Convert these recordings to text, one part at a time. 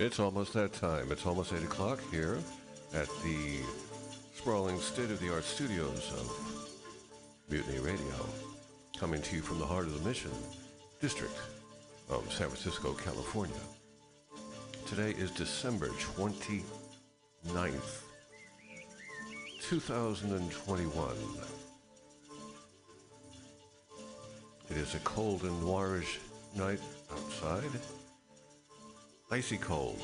It's almost that time. It's almost 8 o'clock here at the sprawling state of the art studios of Mutiny Radio, coming to you from the heart of the Mission District of San Francisco, California. Today is December 29th, 2021. It is a cold and noirish night outside. Icy cold,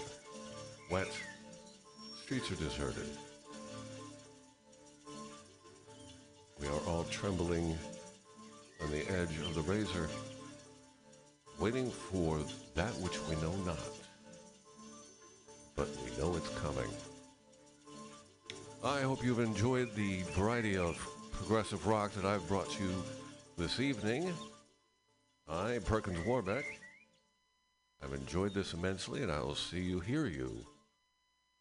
wet, streets are deserted. We are all trembling on the edge of the razor, waiting for that which we know not. But we know it's coming. I hope you've enjoyed the variety of progressive rock that I've brought you this evening. I'm Perkins Warbeck, I've enjoyed this immensely, and I will see you, hear you.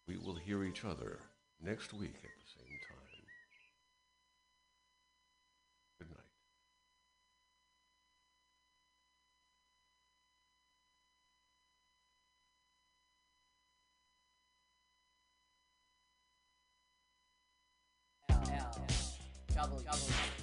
We will hear each other next week at the same time. Good night. Double double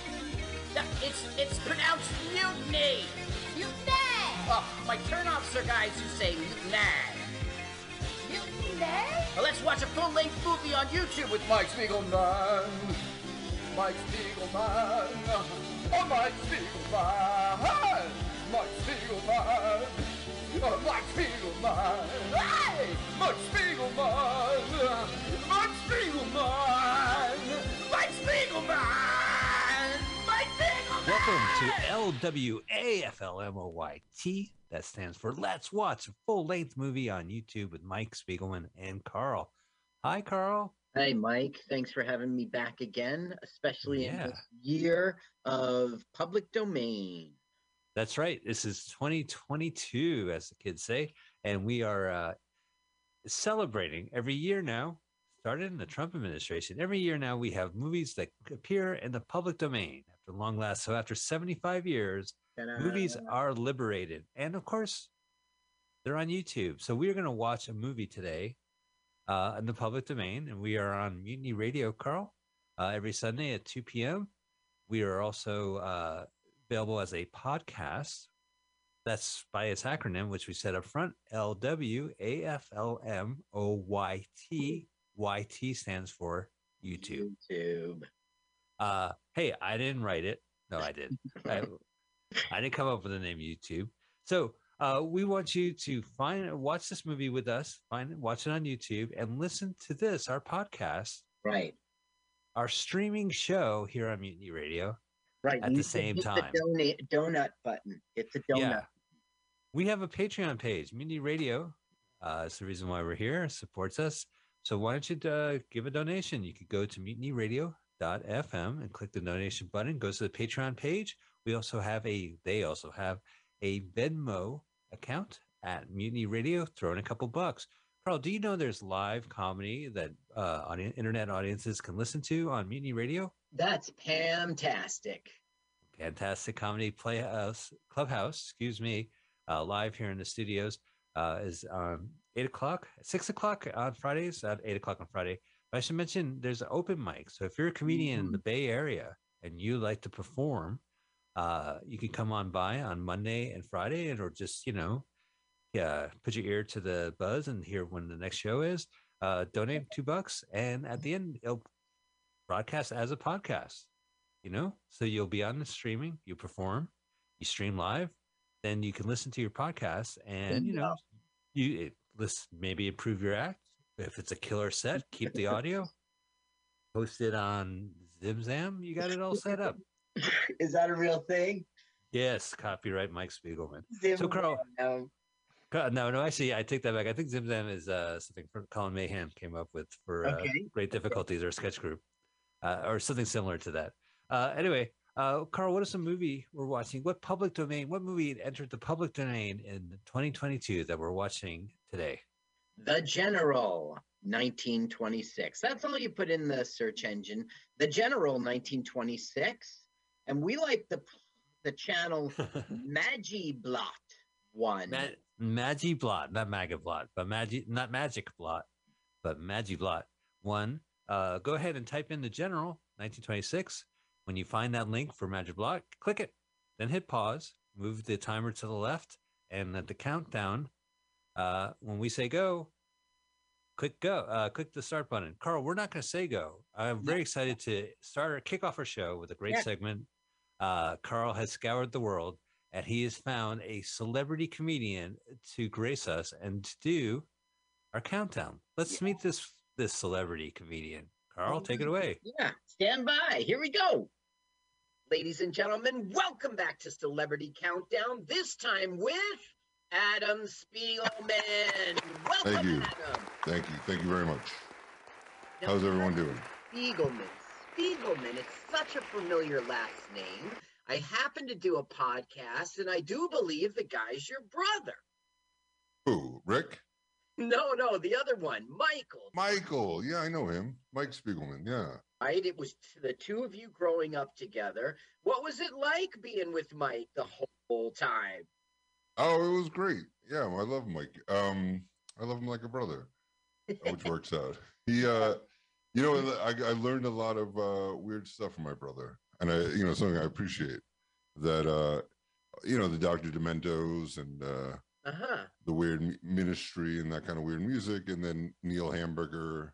No, It's, it's pronounced mutiny. Mutiny! Oh, my turn-offs are guys who say mutiny. Mutiny! Well, let's watch a full-length movie on YouTube with Mike Spiegelman. Mike Spiegelman. Oh, Mike Spiegelman. Mike Spiegelman. Oh, Mike Spiegelman. Hey! Mike Spiegelman. Mike Spiegelman. Mike Spiegelman. Welcome to LWAFLMOYT. That stands for Let's Watch a Full Length Movie on YouTube with Mike Spiegelman and Carl. Hi, Carl. Hey, Mike. Thanks for having me back again, especially in Yeah. this year of public domain. That's right. This is 2022, as the kids say, and we are uh, celebrating every year now. Started in the Trump administration. Every year now, we have movies that appear in the public domain long last. So after 75 years, movies are liberated, and of course, they're on YouTube. So we're going to watch a movie today uh, in the public domain, and we are on Mutiny Radio, Carl, uh, every Sunday at 2 p.m. We are also uh, available as a podcast. That's by its acronym, which we said up front L W A F L M O Y T. Y T stands for YouTube. YouTube. Uh, hey, I didn't write it. No, I did. I, I didn't come up with the name YouTube. So uh, we want you to find watch this movie with us. Find it, watch it on YouTube, and listen to this, our podcast, Right. our streaming show here on Mutiny Radio. Right. At you the same time. The donate, donut button. It's a donut. Yeah, we have a Patreon page, Mutiny Radio. Uh, it's the reason why we're here. It supports us. So why don't you uh, give a donation? You could go to mutinyradio.fm and click the donation button. Goes to the Patreon page. We also have a. They also have a Venmo account at Mutiny Radio. Throw in a couple bucks. Carl, do you know there's live comedy that uh, on internet audiences can listen to on Mutiny Radio? That's fantastic. fantastic comedy playhouse clubhouse excuse me uh, live here in the studios uh, is um, eight o'clock six o'clock on fridays at eight o'clock on friday i should mention there's an open mic so if you're a comedian in the bay area and you like to perform uh, you can come on by on monday and friday and or just you know yeah put your ear to the buzz and hear when the next show is uh, donate two bucks and at the end it'll broadcast as a podcast you know? So you'll be on the streaming you perform you stream live then you can listen to your podcast and you know you it, listen, maybe improve your act if it's a killer set, keep the audio. Post it on Zimzam. You got it all set up. Is that a real thing? Yes, copyright Mike Spiegelman. Zim- So, Carl- No. No, no, actually, I take that back. I think Zimzam is uh, something Colin Mahan came up with for uh, Great Difficulties or sketch group uh, or something similar to that. Uh, anyway, uh, Carl, what is some movie we're watching? What public domain, what movie entered the public domain in 2022 that we're watching today? The General, 1926. That's all you put in the search engine. The General, 1926. And we like the the channel Magiblot one. Ma- Magi Blot, not Magablot, but Magi, not Magic Blot, but Magi Blot. One, uh, go ahead and type in the general 1926. When you find that link for Magic Blot, click it, then hit pause, move the timer to the left, and at the countdown, uh, when we say go, click go, uh, click the start button. Carl, we're not going to say go. I'm very excited to start or kick off our show with a great Yeah. segment. Uh, Carl has scoured the world and he has found a celebrity comedian to grace us and to do our countdown. Let's meet this this celebrity comedian. Carl, take it away. Yeah, stand by. Here we go. Ladies and gentlemen, welcome back to Celebrity Countdown. This time with Adam Spiegelman. Welcome, Thank you. Adam. Thank you. Thank you very much. Now, How's everyone doing? Spiegelman. Spiegelman. It's such a familiar last name. I happen to do a podcast, and I do believe the guy's your brother. Who? Rick? No, no, the other one, Michael. Michael. Yeah, I know him. Mike Spiegelman. Yeah. Right? It was the two of you growing up together. What was it like being with Mike the whole time? Oh, it was great. Yeah, I love Mike. Um, I love him like a brother, which works out. He, uh, you know, I, I learned a lot of uh, weird stuff from my brother, and I, you know, something I appreciate that, uh, you know, the Dr. Dementos and uh, Uh huh. the weird m- ministry and that kind of weird music, and then Neil Hamburger,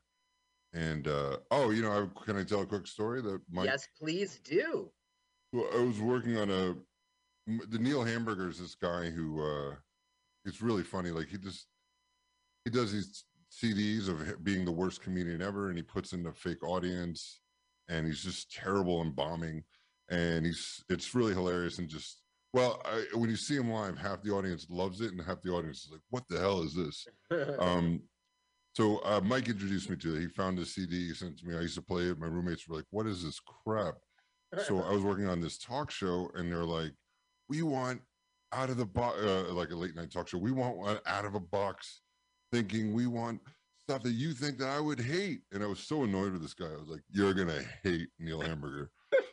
and uh, oh, you know, I, can I tell a quick story that Mike? Yes, please do. Well, I was working on a the Neil Hamburger is this guy who uh it's really funny. Like he just he does these CDs of being the worst comedian ever, and he puts in a fake audience, and he's just terrible and bombing, and he's it's really hilarious and just well, I, when you see him live, half the audience loves it, and half the audience is like, "What the hell is this?" um so uh mike introduced me to it he found a cd he sent it to me i used to play it my roommates were like what is this crap so i was working on this talk show and they're like we want out of the box uh, like a late night talk show we want one out of a box thinking we want stuff that you think that i would hate. And i was so annoyed with this guy. I was like you're gonna hate neil hamburger.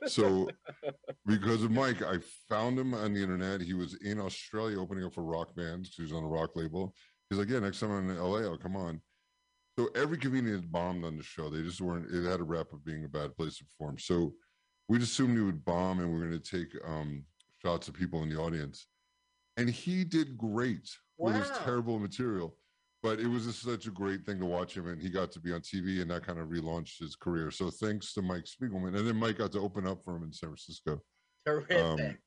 So because of mike i found him on the internet. He was in australia opening up for rock bands. he was on a rock label. He's like yeah next time i'm in la i'll come on. So every comedian bombed on the show. They just weren't it had a rep of being a bad place to perform. So we just assumed he would bomb and we are going to take um shots of people in the audience and he did great with his Wow. terrible material but it was just such a great thing to watch him and he got to be on tv and that kind of relaunched his career so thanks to mike spiegelman and then mike got to open up for him in san francisco Terrific. um,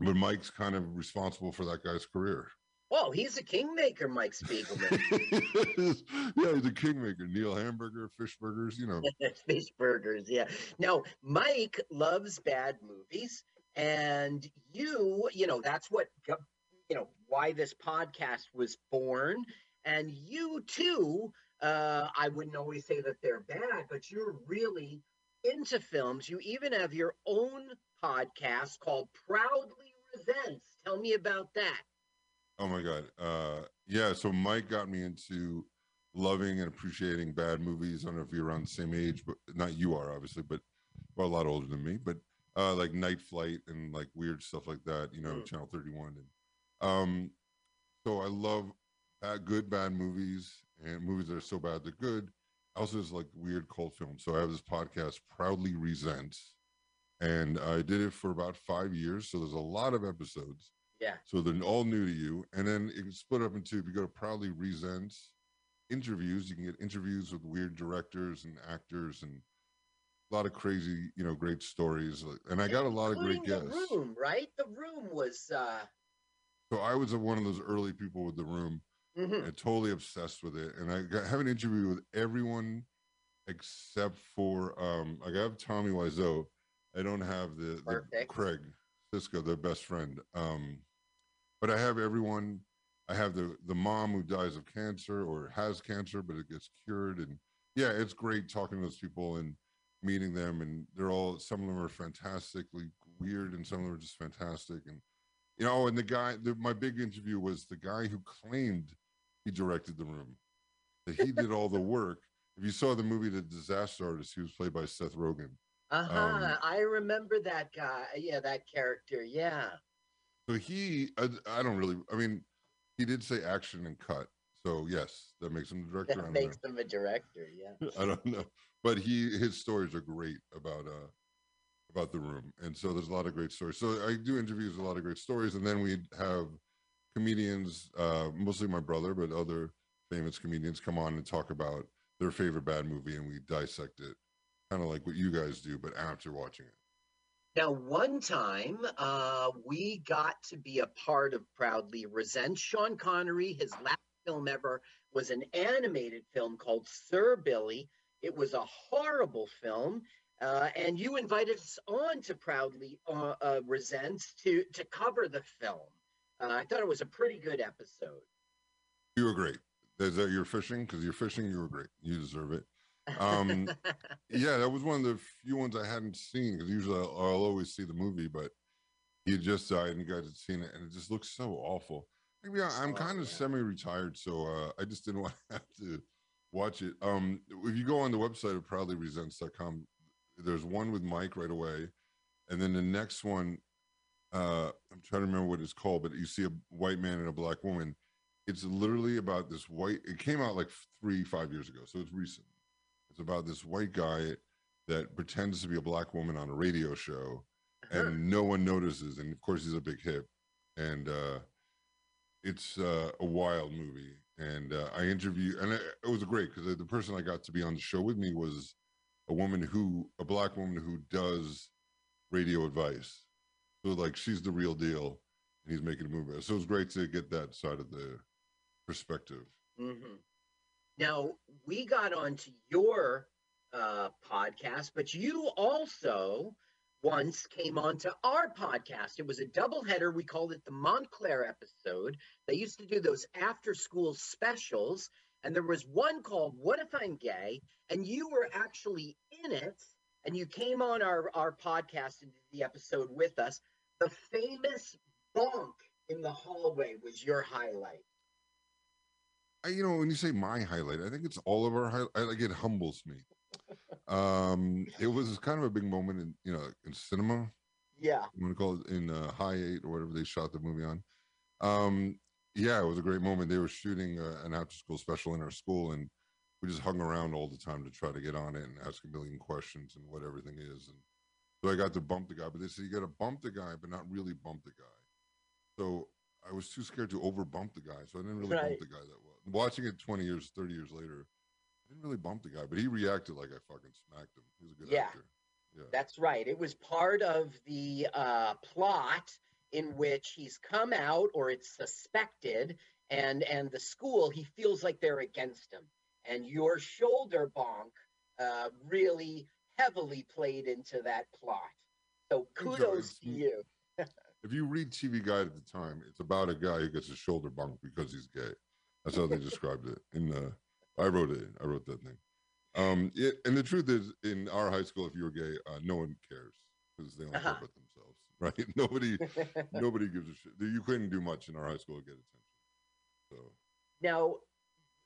but mike's kind of responsible for that guy's career Whoa, he's a kingmaker, Mike Spiegelman. yeah he's a kingmaker neil hamburger fish burgers you know Fish burgers, yeah. Now, Mike loves bad movies, and you, you know, that's what, you know, why this podcast was born. And you too, uh, I wouldn't always say that they're bad, but you're really into films. You even have your own podcast called Proudly Resents. Tell me about that. Oh my god. Uh yeah, so Mike got me into loving and appreciating bad movies. I don't know if you're around the same age, but not you are obviously, but well a lot older than me, but uh like Night Flight and like weird stuff like that, you know, Mm. Channel 31 and um so I love bad, good bad movies and movies that are so bad they're good. I also just like weird cult films. So I have this podcast, Proudly Resents, and I did it for about five years. So there's a lot of episodes. Yeah. So they're all new to you. And then it can split up into if you go to Proudly Resents interviews, you can get interviews with weird directors and actors and a lot of crazy, you know, great stories. And I got a lot of great guests. Room, right? The room was uh So I was one of those early people with the room. Mhm. and totally obsessed with it. And I got, have an interview with everyone except for um like I have Tommy Wiseau. I don't have the, the Craig Cisco, their best friend. Um but I have everyone. I have the the mom who dies of cancer or has cancer, but it gets cured. And yeah, it's great talking to those people and meeting them. And they're all some of them are fantastically weird, and some of them are just fantastic. And you know, and the guy, the, my big interview was the guy who claimed he directed the room, that he did all the work. If you saw the movie The Disaster Artist, he was played by Seth Rogen. Uh-huh. Um, I remember that guy. Yeah, that character. Yeah. So he, I, I don't really, I mean, he did say action and cut. So yes, that makes him the director. That makes him a director. Yeah. I don't know, but he, his stories are great about, uh, about the room. And so there's a lot of great stories. So I do interviews, a lot of great stories. And then we have comedians, uh, mostly my brother, but other famous comedians come on and talk about their favorite bad movie and we dissect it kind of like what you guys do, but after watching it. Now, one time, uh, we got to be a part of Proudly Resent. Sean Connery, his last film ever was an animated film called Sir Billy. It was a horrible film. Uh, and you invited us on to Proudly uh, uh, Resent to, to cover the film. Uh, I thought it was a pretty good episode. You were great. Is that you're fishing? Because you're fishing, you were great. You deserve it. Um, yeah, that was one of the few ones I hadn't seen because usually I'll, I'll always see the movie, but he had just died and you guys had seen it, and it just looks so awful. I'm kind of semi-retired, so uh, I just didn't want to have to watch it. Um, if you go on the website of proudlyresents.com, there's one with Mike right away, and then the next one, uh, I'm trying to remember what it's called, but you see a white man and a black woman. It's literally about this white. It came out like three, five years ago, so it's recent. It's about this white guy that pretends to be a black woman on a radio show, and no one notices. And of course, he's a big hit. And uh, it's uh, a wild movie. And uh, I interviewed, and it, it was great because the person I got to be on the show with me was a woman who, a black woman who does radio advice. So like she's the real deal, and he's making a movie. So it was great to get that side of the perspective. hmm Now we got onto your uh, podcast, but you also once came onto our podcast. It was a doubleheader. We called it the Montclair episode. They used to do those after-school specials, and there was one called "What If I'm Gay," and you were actually in it, and you came on our our podcast and did the episode with us. The famous bonk in the hallway was your highlight. I, you know, when you say my highlight, I think it's all of our highlight. Like it humbles me. Um, it was kind of a big moment in you know in cinema. Yeah. I'm gonna call it in uh, High Eight or whatever they shot the movie on. Um, yeah, it was a great moment. They were shooting uh, an after school special in our school, and we just hung around all the time to try to get on it and ask a million questions and what everything is. And so I got to bump the guy, but they said you got to bump the guy, but not really bump the guy. So I was too scared to over bump the guy, so I didn't really Right. bump the guy that well. Watching it 20 years, 30 years later, didn't really bump the guy, but he reacted like I fucking smacked him. He was a good Yeah. actor. Yeah. That's right. It was part of the uh, plot in which he's come out, or it's suspected, and and the school he feels like they're against him. And your shoulder bonk uh, really heavily played into that plot. So kudos to you. if you read TV Guide at the time, it's about a guy who gets his shoulder bumped because he's gay. That's how they described it. In the, I wrote it. I wrote that thing. Um, it, and the truth is, in our high school, if you were gay, uh, no one cares because they care Uh-huh. about themselves, right? Nobody, nobody gives a shit. You couldn't do much in our high school to get attention. So Now,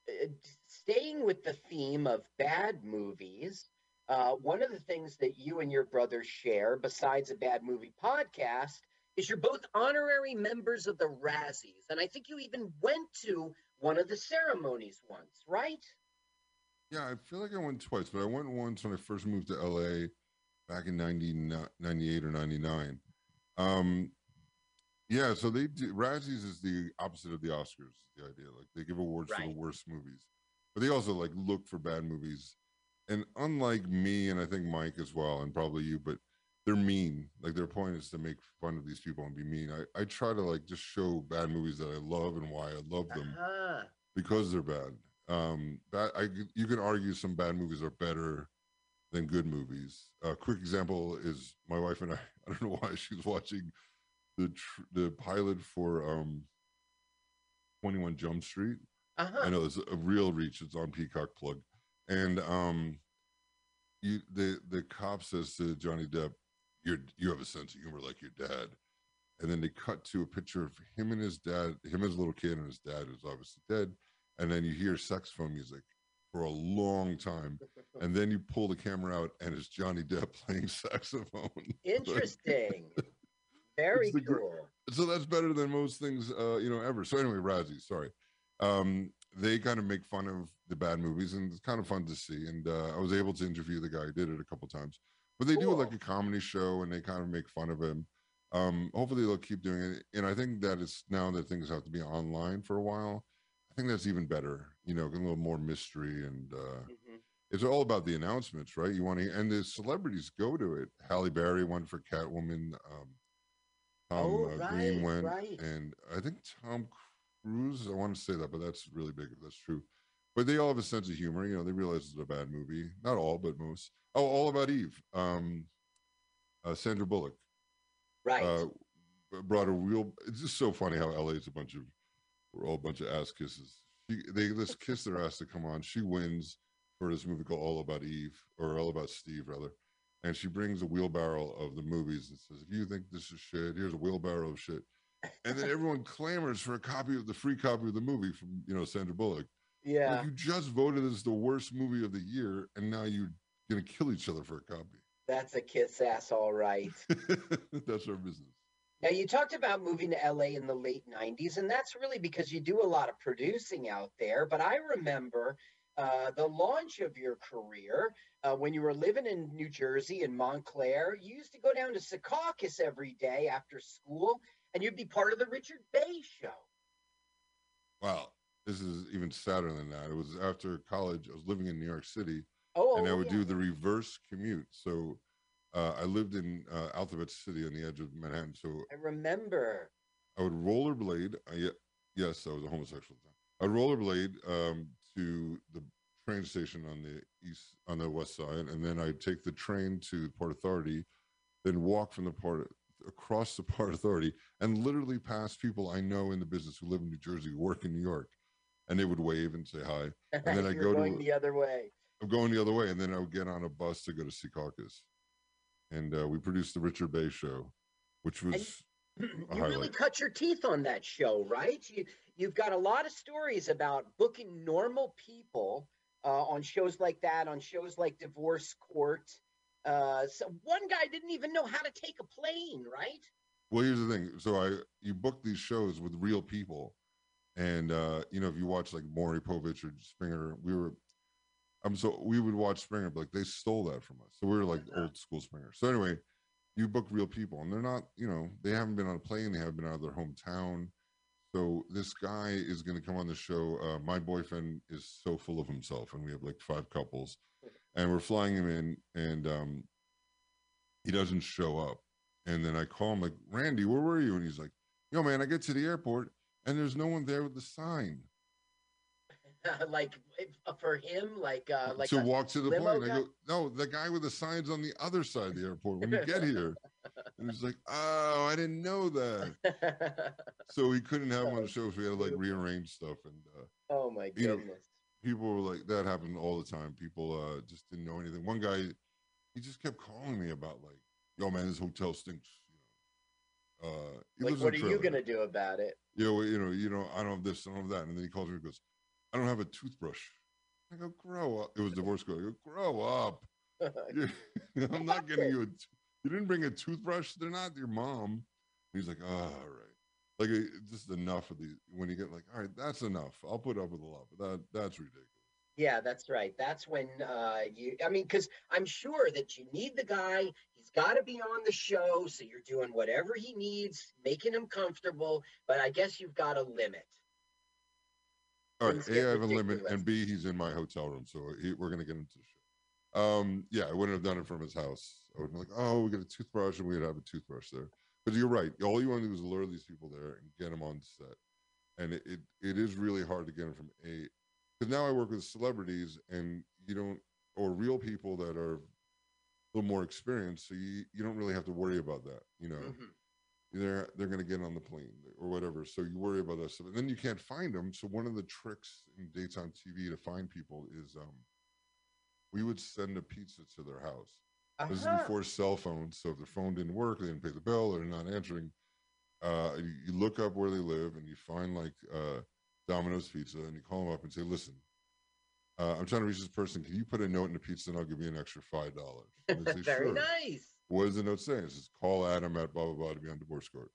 uh, staying with the theme of bad movies, uh, one of the things that you and your brother share, besides a bad movie podcast, is you're both honorary members of the Razzies. And I think you even went to one of the ceremonies once, right? yeah, I feel like I went twice, but I went once when I first moved to LA back in 90, 98 or 99. Um, yeah, so they do, Razzies is the opposite of the Oscars, the idea. Like they give awards for the worst movies, but they also like look for bad movies. And unlike me, and I think Mike as well, and probably you, but they're mean. Like their point is to make fun of these people and be mean. I, I try to like just show bad movies that I love and why I love them Uh-huh. because they're bad. Um, bad, I you can argue some bad movies are better than good movies. A quick example is my wife and I. I don't know why she was watching the tr- the pilot for um, Twenty One Jump Street. I Uh-huh. know it's a real reach. It's on Peacock plug, and um, you the the cop says to Johnny Depp, "You you have a sense of humor like your dad," and then they cut to a picture of him and his dad, him as a little kid, and his dad who's obviously dead, and then you hear saxophone music for a long time, and then you pull the camera out, and it's Johnny Depp playing saxophone. Interesting. Very the gr- cool. so that's better than most things uh you know ever. So anyway razzie sorry. Um they kind of make fun of the bad movies and it's kind of fun to see. And uh i was able to interview the guy who did it a couple times but they do like a comedy show and they kind of make fun of him um hopefully they'll keep doing it and i think that it's now that things have to be online for a while i think that's even better you know a little more mystery and uh Mhm. it's all about the announcements, right? You want to, and the celebrities go to it. Halle Berry went for Catwoman. Um, Tom Oh, uh, Green went, right. and I think Tom Cruise. I want to say that, but that's really big if that's true. But they all have a sense of humor. You know, they realize it's a bad movie. Not all, but most. Oh, All About Eve. Um, uh, Sandra Bullock Right. uh, brought a real. It's just so funny how LA is a bunch of we're all a bunch of ass kisses. She, they just kiss their ass to come on. She wins for this movie called All About Eve or All About Steve rather, and she brings a wheelbarrow of the movies and says, "If you think this is shit, here's a wheelbarrow of shit." And then everyone clamors for a copy of the free copy of the movie from you know Sandra Bullock. Yeah. Like you just voted as the worst movie of the year, and now you're gonna kill each other for a copy. That's a kiss ass, all right. That's our business. Now, you talked about moving to LA in the late 90s, and that's really because you do a lot of producing out there. But I remember uh, the launch of your career uh, when you were living in New Jersey in Montclair. You used to go down to Secaucus every day after school, and you'd be part of the Richard Bey show. Wow, this is even sadder than that. It was after college. I was living in New York City, Oh, and I would yeah. do the reverse commute. So uh, I lived in uh, Alphabet City on the edge of Manhattan. So I remember. I would rollerblade. I, yes, I was a homosexual. I'd rollerblade um, to the train station on the east, on the west side, and then I'd take the train to Port Authority, then walk from the port across the Port Authority, and literally pass people I know in the business who live in New Jersey, work in New York, and they would wave and say hi. And then I go to- the other way. I'm going the other way, and then I would get on a bus to go to Secaucus, and uh, we produced the Richard Bey show, which was you really cut your teeth on that show, right? You you've got a lot of stories about booking normal people uh, on shows like that, on shows like Divorce Court. Uh, so one guy didn't even know how to take a plane, right? Well, here's the thing. So I you book these shows with real people, and uh, you know if you watch like Maury Povich or Springer, we were. I'm so we would watch Springer, but like they stole that from us. So we were like old school Springer. So anyway, you book real people, and they're not. You know they haven't been on a plane. They haven't been out of their hometown. So this guy is going to come on the show. Uh, my boyfriend is so full of himself, and we have like five couples, and we're flying him in, and um, he doesn't show up. And then I call him like, Randy, where were you? And he's like, Yo, man, I get to the airport and there's no one there with the sign like uh, for him, like uh, like to walk to the plane. I go, No, the guy with the signs on the other side of the airport when you get here. and he's like, Oh, I didn't know that. So he couldn't have him on the show. So we had to like rearrange stuff. And uh, oh my You know, goodness. people were like, That happened all the time. People uh, just didn't know anything. One guy, he just kept calling me about like, Yo, man, this hotel stinks. You know, uh, like, what are you gonna do about it? You know, you know, you know, I don't have this, I don't have that. And then he calls me and goes, I don't have a toothbrush. I go, grow up. It was divorce girl. I go, grow up. I'm not getting you a, you didn't bring a toothbrush. They're not your mom. And he's like, oh, all right. Like, it- just enough of these. When you get like, all right, that's enough. I'll put up with a lot, but that that's ridiculous. Yeah, that's right. That's when uh, you. I mean, because I'm sure that you need the guy. He's got to be on the show, so you're doing whatever he needs, making him comfortable. But I guess you've got a limit. All right. A, I have a limit, and B, he's in my hotel room. So he, we're going to get into the show. Um, yeah, I wouldn't have done it from his house. I would have been like, oh, we got a toothbrush and we'd have a toothbrush there. But you're right. All you want to do is lure these people there and get them on set. And it, it, it is really hard to get them from a, because now I work with celebrities and you don't, or real people that are a little more experienced. So you, you don't really have to worry about that, you know Mhm. they're they're going to get on the plane or whatever. So you worry about that stuff, and then you can't find them. So one of the tricks in dates on TV to find people is um, we would send a pizza to their house. This is Uh-huh. before cell phones, so if their phone didn't work, they didn't pay the bill, they're not answering. Uh, you, you look up where they live, and you find like uh, Domino's Pizza, and you call them up and say, "Listen, uh, I'm trying to reach this person. Can you put a note in the pizza, and I'll give you an extra five dollars?" Very nice. What does the note say? It says, call Adam at blah, blah, blah to be on divorce court.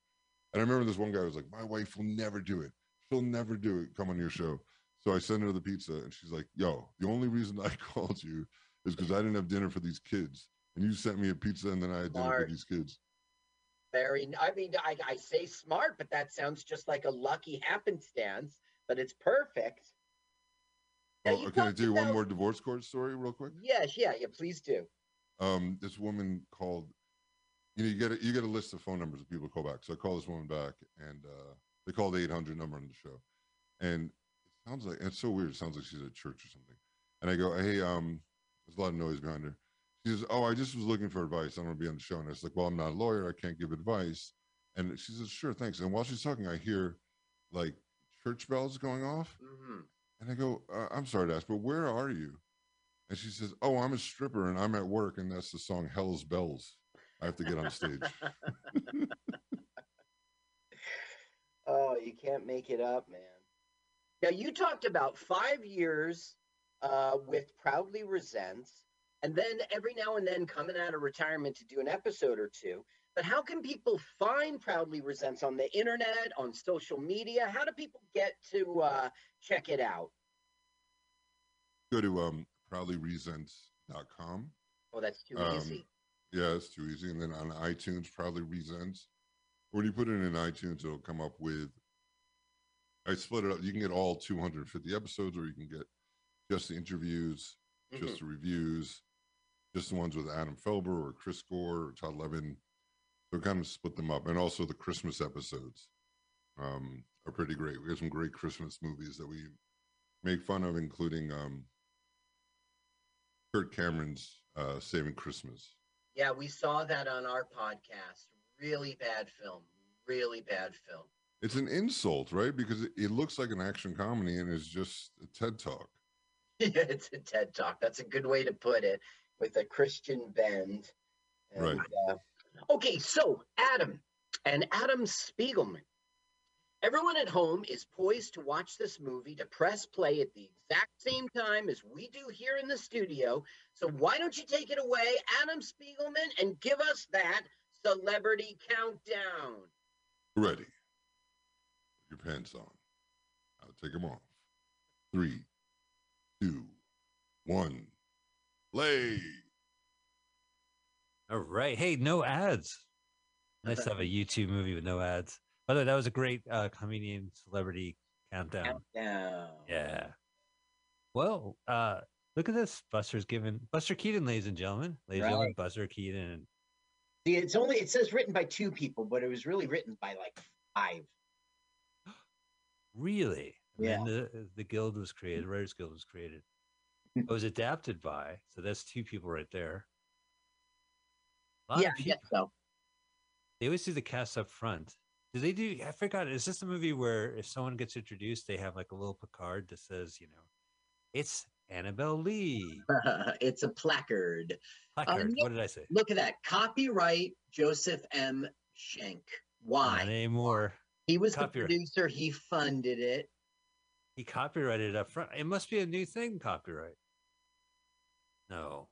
And I remember this one guy was like, my wife will never do it. She'll never do it. Come on your show. So I sent her the pizza and she's like, yo, the only reason I called you is because I didn't have dinner for these kids. And you sent me a pizza and then I had dinner for these kids. Very. I mean, I, I say smart, but that sounds just like a lucky happenstance. But it's perfect. Now, Oh, you can I do one more divorce court story real quick? Yes, yeah, yeah. Please do. um, this woman called. You know, you get a, you get a list of phone numbers of people to call back. So I call this woman back, and uh, they called the 800 number on the show, and it sounds like it's so weird. It sounds like she's at church or something. And I go, hey, um, there's a lot of noise behind her. She says, oh, I just was looking for advice. I am going to be on the show, and I was like, well, I'm not a lawyer. I can't give advice. And she says, sure, thanks. And while she's talking, I hear like church bells going off. hmm And I go, uh, I'm sorry to ask, but where are you? And she says, Oh, I'm a stripper and I'm at work. And that's the song Hell's Bells. I have to get on stage. oh, you can't make it up, man. Now you talked about five years uh, with Proudly Resents, and then every now and then coming out of retirement to do an episode or two. But how can people find Proudly Resents on the internet, on social media? How do people get to uh, check it out? Go to um, proudlyresents.com. Oh, that's too Um, easy. Yeah, it's too easy. And then on iTunes, Proudly Resents. When you put it in iTunes, it'll come up with. I split it up. You can get all 250 episodes, or you can get just the interviews, Mm-hmm. just the reviews, just the ones with Adam Felber or Chris Gore or Todd Levin. So kind of split them up, and also the Christmas episodes um, are pretty great. We have some great Christmas movies that we make fun of, including um, Kirk Cameron's uh, "Saving Christmas." Yeah, we saw that on our podcast. Really bad film. Really bad film. It's an insult, right? Because it, it looks like an action comedy and is just a TED talk. Yeah, it's a TED Talk. That's a good way to put it with a Christian bend. Right. uh, okay, so Adam and Adam Spiegelman. Everyone at home is poised to watch this movie to press play at the exact same time as we do here in the studio. So why don't you take it away, Adam Spiegelman, and give us that celebrity countdown? Ready. Put your pants on. I'll take them off. Three, two, one. Play. All right. Hey, no ads. Nice to have a YouTube movie with no ads. By the way, that was a great uh, comedian celebrity countdown. Countdown. Yeah. Well, uh, look at this. Buster's given Buster Keaton, ladies and gentlemen. Ladies and gentlemen, Buster Keaton. See, it's only it says written by two people, but it was really written by like five. Really? And Yeah. then the the guild was created, Writers Guild was created. It was adapted by, so that's two people right there. Yeah, of I people, guess so. they always do the cast up front. Do they do? I forgot. Is this a movie where if someone gets introduced, they have like a little placard that says, you know, it's Annabelle Lee. it's a placard. Placard. no- what did I say? Look at that. Copyright Joseph M. Schenck. Why? Not anymore. He was Copyright. the producer. He funded it. He copyrighted it up front. It must be a new thing, copyright. No.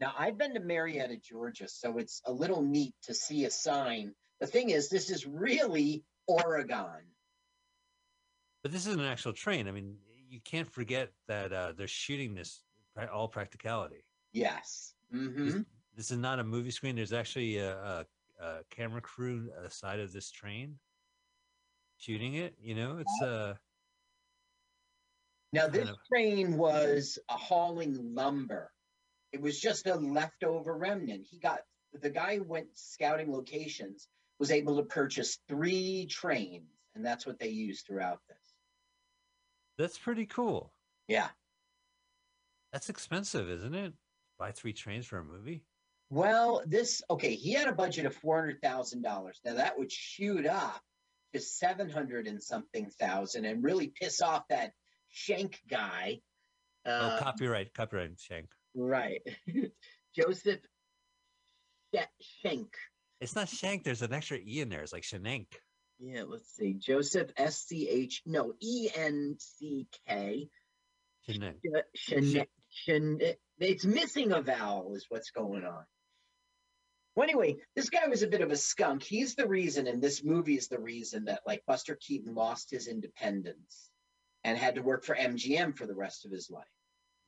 Now, I've been to Marietta, Georgia, so it's a little neat to see a sign. The thing is, this is really Oregon. But this is an actual train. I mean, you can't forget that uh, they're shooting this all practicality. Yes. This, hmm this is not a movie screen. There's actually a, a, a camera crew aside of this train shooting it. You know, it's uh, Now, this train was uh, hauling lumber. It was just a leftover remnant. He got the guy who went scouting locations was able to purchase three trains, and that's what they used throughout this. That's pretty cool. Yeah. That's expensive, isn't it? Buy three trains for a movie? Well, this okay. He had a budget of four hundred thousand dollars. Now that would shoot up to seven hundred and something thousand, and really piss off that Shank guy. oh, Uh, copyright, copyright, Shank. Right, Joseph Sh- Shank. It's not Shank. There's an extra E in there. It's like Shank. Yeah, let's see. Joseph S C H no E N C K. Shank. Shan- Shan- It's missing a vowel, is what's going on. Well, anyway, this guy was a bit of a skunk. He's the reason, and this movie is the reason that like Buster Keaton lost his independence and had to work for MGM for the rest of his life.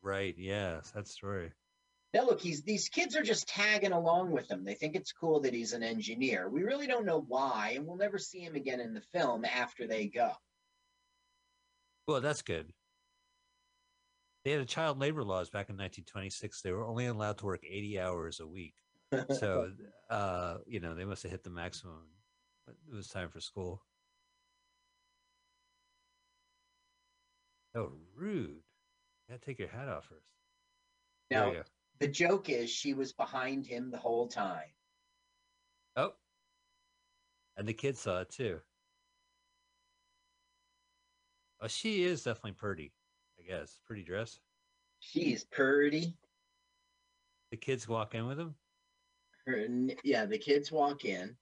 Right. Yeah. That story. Now, look, he's these kids are just tagging along with him. They think it's cool that he's an engineer. We really don't know why, and we'll never see him again in the film after they go. Well, that's good. They had a child labor laws back in 1926. They were only allowed to work 80 hours a week. So, uh, you know, they must have hit the maximum. But it was time for school. Oh, rude. You gotta take your hat off first. Now, the joke is she was behind him the whole time. Oh. And the kids saw it too. Oh, she is definitely pretty, I guess. Pretty dress. She's pretty. The kids walk in with him. Her, yeah, the kids walk in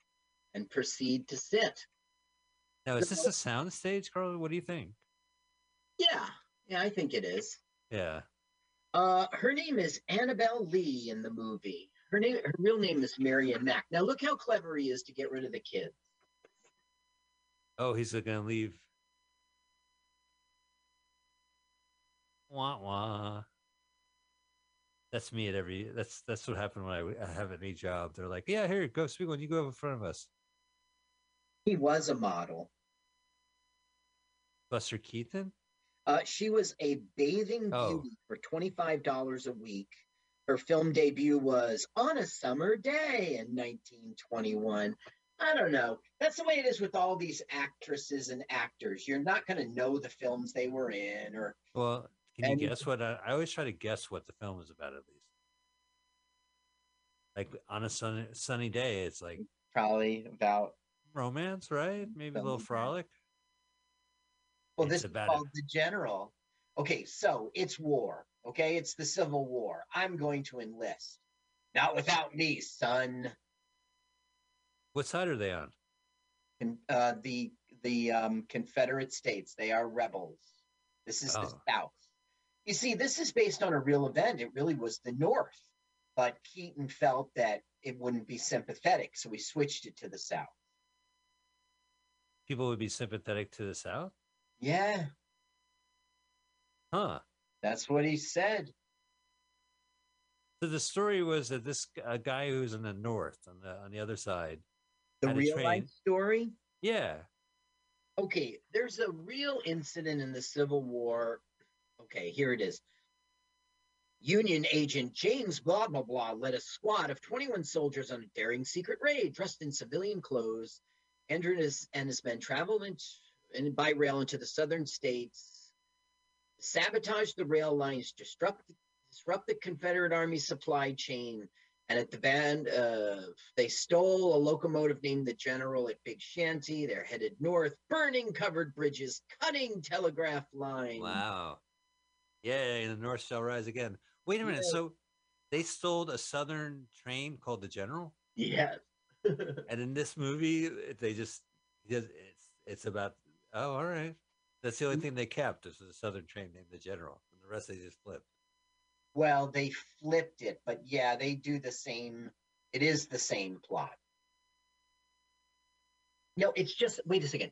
and proceed to sit. Now, is this a sound stage, Carl? What do you think? Yeah, yeah, I think it is. Yeah. Uh, her name is Annabelle Lee in the movie. Her name, her real name is Marion Mack. Now look how clever he is to get rid of the kids. Oh, he's going to leave. Wah wah. That's me at every. That's that's what happened when I, I have any job. They're like, "Yeah, here, go speak when you go up in front of us." He was a model. Buster Keaton. Uh, she was a bathing Oh. beauty for twenty-five dollars a week. Her film debut was on a summer day in 1921. I don't know. That's the way it is with all these actresses and actors. You're not going to know the films they were in, or Well, can And- you guess what? I, I always try to guess what the film is about at least. Like on a sunny sunny day, it's like probably about. romance, right? Maybe a little frolic. Well, this is called the general. Okay, so it's war. Okay, it's the Civil War. I'm going to enlist. Not without me, son. What side are they on? Con- uh, the the um, Confederate States. They are rebels. This is the Oh. South. You see, this is based on a real event. It really was the North, but Keaton felt that it wouldn't be sympathetic, so we switched it to the South. People would be sympathetic to the South, Yeah, huh? that's what he said. So the story was that this a guy who's in the North on the on the other side. The real life story. Yeah, Okay, there's a real incident in the Civil War. Okay, here it is. Union agent James blah blah blah led a squad of 21 soldiers on a daring secret raid dressed in civilian clothes. Andrew and his, and his men traveled in, in, by rail into the southern states, sabotage the rail lines, disrupt, disrupt the Confederate Army supply chain, and at the band, uh, they stole a locomotive named the General at Big Shanty. They're headed north, burning covered bridges, cutting telegraph lines. wow. Yeah, and the North shall rise again. Wait a minute. Yeah. So they stole a Southern train called the General, Yes. and in this movie, they just it's it's about. Oh, all right. That's the only mm. thing they kept is the Southern train named the General, and the rest they just flipped. well, they flipped it, but yeah, they do the same. It is the same plot. No, it's just, wait a second.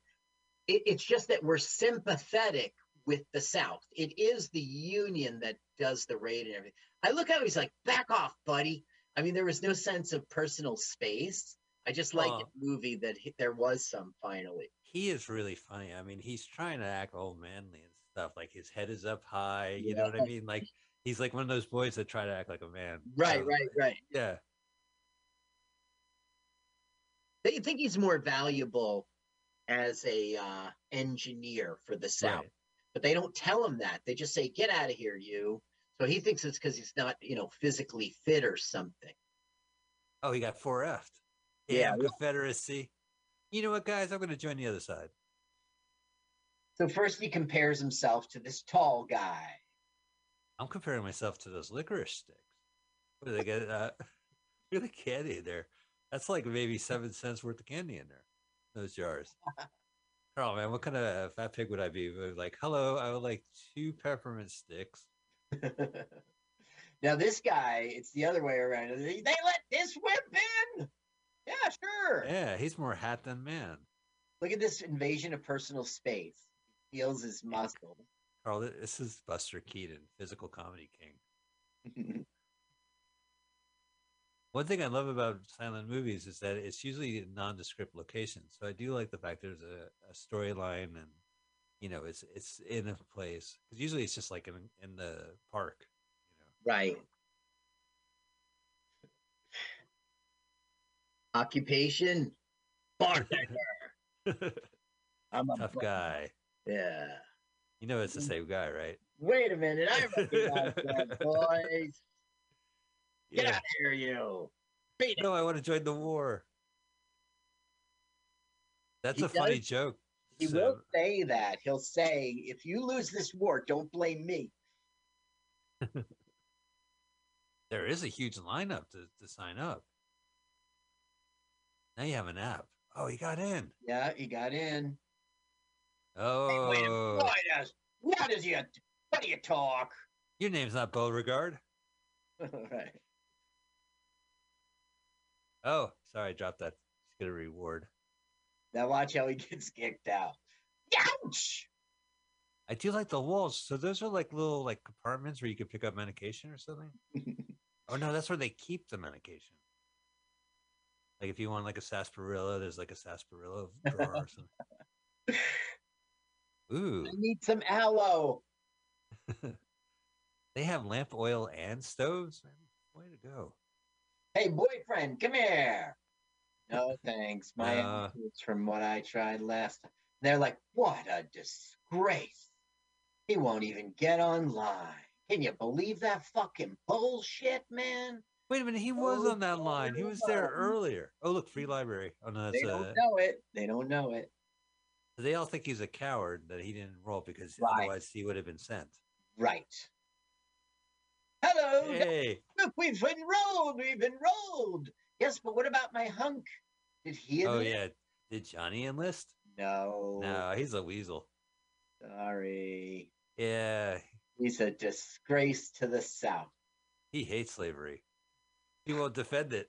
It, it's just that we're sympathetic with the South. It is the Union that does the raid and everything. I look how he's like, back off, buddy. I mean, there was no sense of personal space. I just like Oh. the movie that he, there was some finally. he is really funny. I mean, he's trying to act all manly and stuff. Like his head is up high. You know what I mean? Like He's like one of those boys that try to act like a man. Right, So, right, right. Yeah. They think he's more valuable as a uh, engineer for the South, Right. but they don't tell him that. They just say, "Get out of here, you." So he thinks it's because he's not, you know, physically fit or something. Oh, he got four F'd. Yeah, Confederacy. You know what, guys? I'm going to join the other side. So first he compares himself to this tall guy. I'm comparing myself to those licorice sticks. What do they get? Uh, look at the candy in there. That's like maybe seven cents worth of candy in there. Those jars. Carl, man, what kind of fat pig would I be? Would I be Like, hello, I would like two peppermint sticks. now this guy, it's the other way around. They let this whip in. Yeah, sure. Yeah, he's more hat than man. Look at this invasion of personal space. He feels his muscles. Carl, this is Buster Keaton, physical comedy king. One thing I love about silent movies is that it's usually a nondescript locations. So I do like the fact there's a, a storyline and you know it's it's in a place because usually it's just like in in the park. right. Occupation, bartender. I'm a tough bar- guy. Yeah. You know it's the mm. same guy, right? Wait a minute, I recognize that voice. Get out of here, you. Beat it. No, I want to join the war. That's He a funny joke. He So- will say that. He'll say, if you lose this war, don't blame me. there is a huge lineup to, to sign up. Now you have an app. Oh, he got in. Yeah, he got in. Hey, Oh, wait a minute. What does, what you, what do you talk? your name's not Beauregard. right. Oh, sorry, I dropped that. Just get a reward. Now watch how he gets kicked out. Ouch! I do like the walls. So those are like little like compartments where you could pick up medication or something. oh no, that's where they keep the medication. Like if you want like a sarsaparilla, there's like a sarsaparilla drawer or something. Ooh, I need some aloe. they have lamp oil and stoves. Man, way to go! Hey, boyfriend, come here. No, thanks. My Uh. from what I tried last time. They're like, what a disgrace. He won't even get online. Can you believe that fucking bullshit, man? Wait a minute, he was Oh, on that line. He was there earlier. Oh, look, free library. Oh no, They don't uh, know it. They don't know it. they all think he's a coward that he didn't roll because Right. otherwise he would have been sent. Right. Hello. Hey, Look, we've enrolled. We've enrolled. Yes, but what about my hunk? Did he? oh yeah, did Johnny enlist? No. No, he's a weasel. Sorry. Yeah, He's a disgrace to the South. he hates slavery. He won't defend it.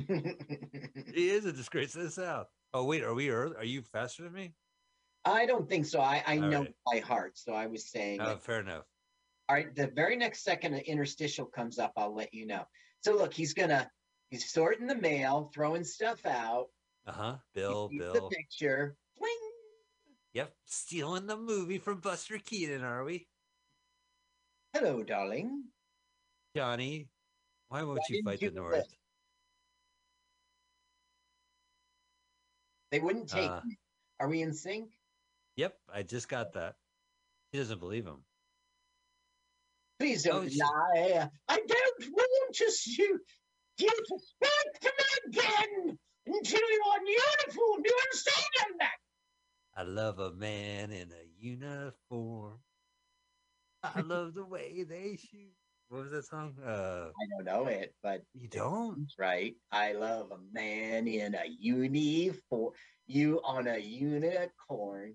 He is a disgrace to the South. Oh wait, are we early? Are you faster than me? I don't think so. I, I All know right. by heart. So I was saying, Oh, fair enough. all right, the very next second an interstitial comes up, I'll let you know. So look, he's gonna he's sorting the mail, throwing stuff out. Uh huh. Bill, Bill. the picture. Fling! Yep, stealing the movie from Buster Keaton, are we? Hello, darling. Johnny, why won't Why you fight you the North? They wouldn't take Uh, me. Are we in sync? Yep, I just got that. He doesn't believe him. Please Oh, don't she- lie. I don't want to shoot you to speak to me again until you're in uniform. Do you understand that? I love a man in a uniform. I love the way they shoot. What was that song? Uh, I don't know it, but you don't? right. I love a man in a uniform. You on a unicorn.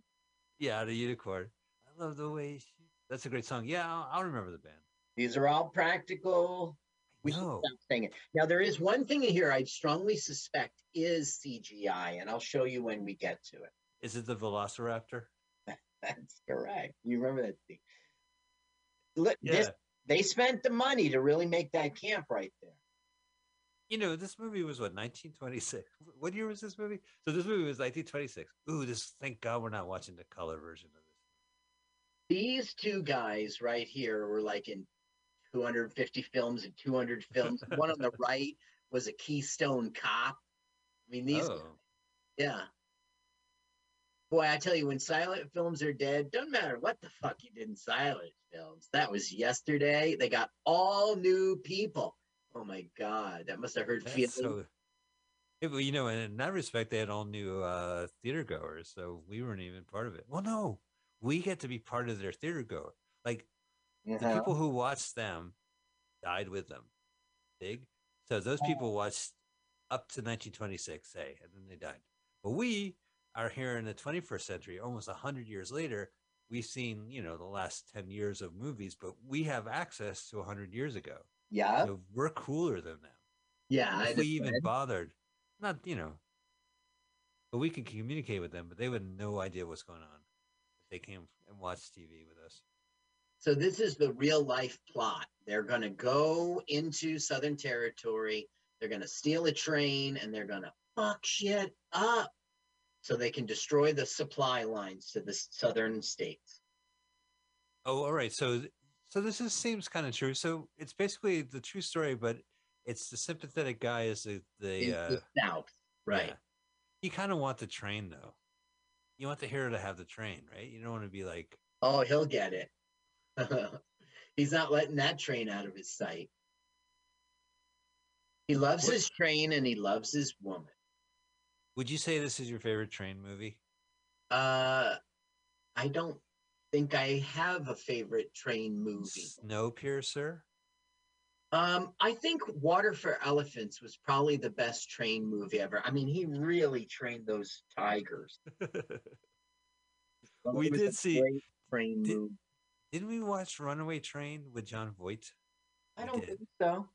Yeah, the unicorn. I love the way he shoots. That's a great song. Yeah, I'll, I'll remember the band. These are all practical. We should stop saying it. Now there is one thing in here I strongly suspect is CGI, and I'll show you when we get to it. Is it the Velociraptor? That's correct. You remember that thing. Look, Yeah. this they spent the money to really make that camp right there. You know, this movie was what 1926. What year was this movie? So this movie was 1926. Ooh, this. Thank God we're not watching the color version of this. These two guys right here were like in 250 films and 200 films. One on the right was a Keystone Cop. I mean, these, oh, yeah. Boy, I tell you, when silent films are dead, doesn't matter what the fuck you did in silent films. That was yesterday. They got all new people. Oh my god, that must have hurt that's feelings. so. Yeah, well, you know, and in that respect, they had all new uh, theater goers, so we weren't even part of it. Well, no, we get to be part of their theater goer. Like the Uh-huh. people who watched them died with them. Big. So those people watched up to 1926, say, and then they died. But we are here in the 21st century, almost 100 years later. We've seen, you know, the last 10 years of movies, but we have access to 100 years ago. Yeah, So we're cooler than them. yeah. I If we even bothered, not, you know, but we can communicate with them, but they would have no idea what's going on if they came and watched TV with us. So this is the real life plot. They're going to go into Southern Territory. They're going to steal a train and they're going to fuck shit up so they can destroy the supply lines to the southern states. Oh, all right. So, so this is, seems kind of true. So it's basically the true story, but it's the sympathetic guy is the the uh, the south, right? yeah. You kind of want the train though. You want the hero to have the train, right? You don't want to be like, Oh, he'll get it. He's not letting that train out of his sight. He loves What- his train and he loves his woman. Would you say this is your favorite train movie? Uh, I don't think I have a favorite train movie. Snowpiercer. Um, I think Water for Elephants was probably the best train movie ever. I mean, he really trained those tigers. We did see- train did- movie. Didn't we watch Runaway Train with Jon Voight? I we don't did. think so.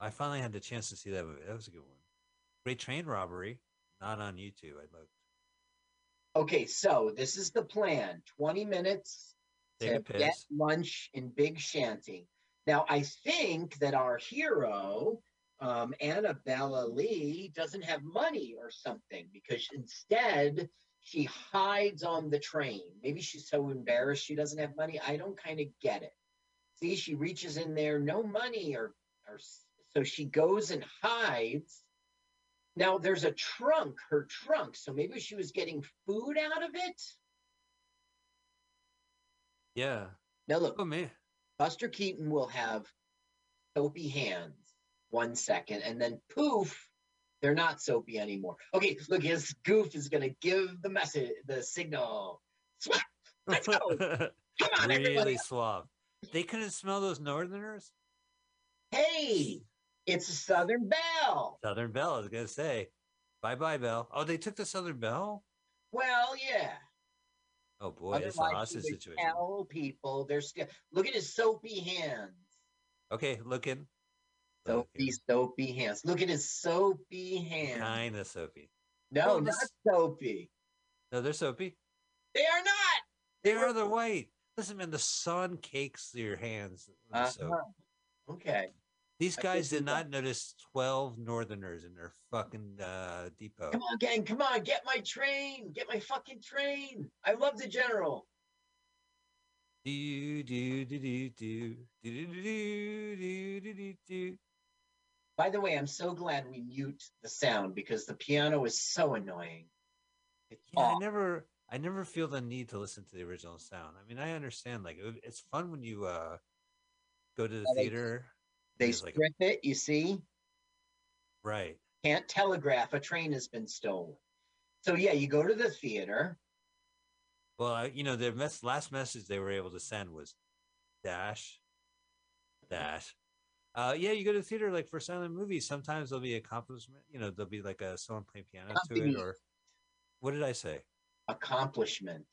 I finally had the chance to see that movie. That was a good one. Great train robbery. Not on YouTube. I looked. Okay, so this is the plan: twenty minutes Take to get lunch in Big Shanty. Now, I think that our hero, um, Annabella Lee, doesn't have money or something because instead she hides on the train. Maybe she's so embarrassed she doesn't have money. I don't kind of get it. See, she reaches in there, no money, or, or so she goes and hides. Now there's a trunk, her trunk. So maybe she was getting food out of it. Yeah. Now look, Oh man. Buster Keaton will have soapy hands one second, and then poof, they're not soapy anymore. Okay, look, his goof is gonna give the message, the signal. Swat! Let's go. Come on, everybody! really suave. They couldn't smell those Northerners. Hey, it's a Southern Belle. Southern Belle. I was gonna say, bye bye Belle. Oh, they took the Southern Belle. Well, yeah. Oh boy, that's a hostage situation. Tell people they're still. Look at his soapy hands. Okay, looking. Soapy, soapy hands. Look at his soapy hands. Kind of soapy. No, Oh, not this- soapy. No, they're soapy. They are not. They are. They're white. Listen, man, the sun cakes your hands. the. Uh-huh. Okay. These guys did not notice twelve Northerners in their fucking uh, depot. Come on, gang. Come on. Get my train. Get my fucking train. I love the general. Do do do do do do do do do do do. By the way, I'm so glad we mute the sound because the piano is so annoying. It's Yeah, I never, I never feel the need to listen to the original sound. I mean, I understand like it's fun when you uh go to the theater. They there's, like a- it, you see? right. Can't telegraph a train has been stolen. So yeah, you go to the theater. Well, you know, the mess, last message they were able to send was dash, dash. Uh, yeah, you go to the theater like for silent movies. Sometimes there'll be accomplishment. You know, there'll be like a someone playing piano to it, or what did I say? Accomplishment.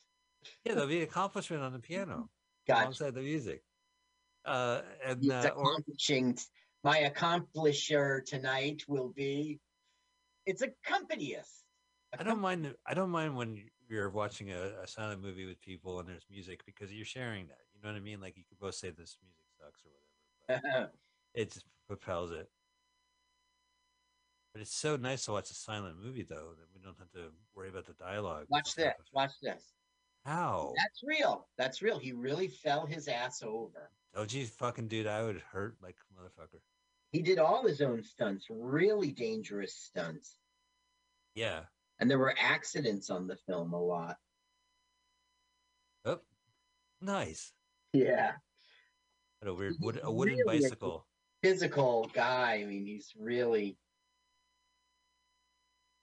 Yeah, there'll be accomplishment on the piano Gotcha. alongside the music. Uh, and uh, or. My accomplisher tonight will be. It's accompanist. I don't mind. I don't mind when you're watching a, a silent movie with people and there's music because you're sharing that. You know what I mean? Like you could both say this music sucks or whatever, it just propels it. But it's so nice to watch a silent movie though that we don't have to worry about the dialogue. Watch this. Watch this. How? That's real. That's real. He really fell his ass over. Don't you fucking dude? I would hurt like motherfucker. He did all his own stunts, really dangerous stunts. Yeah. And there were accidents on the film a lot. Oh, nice. Yeah. What a weird wood, a wooden really a- bicycle. Physical guy. I mean, he's really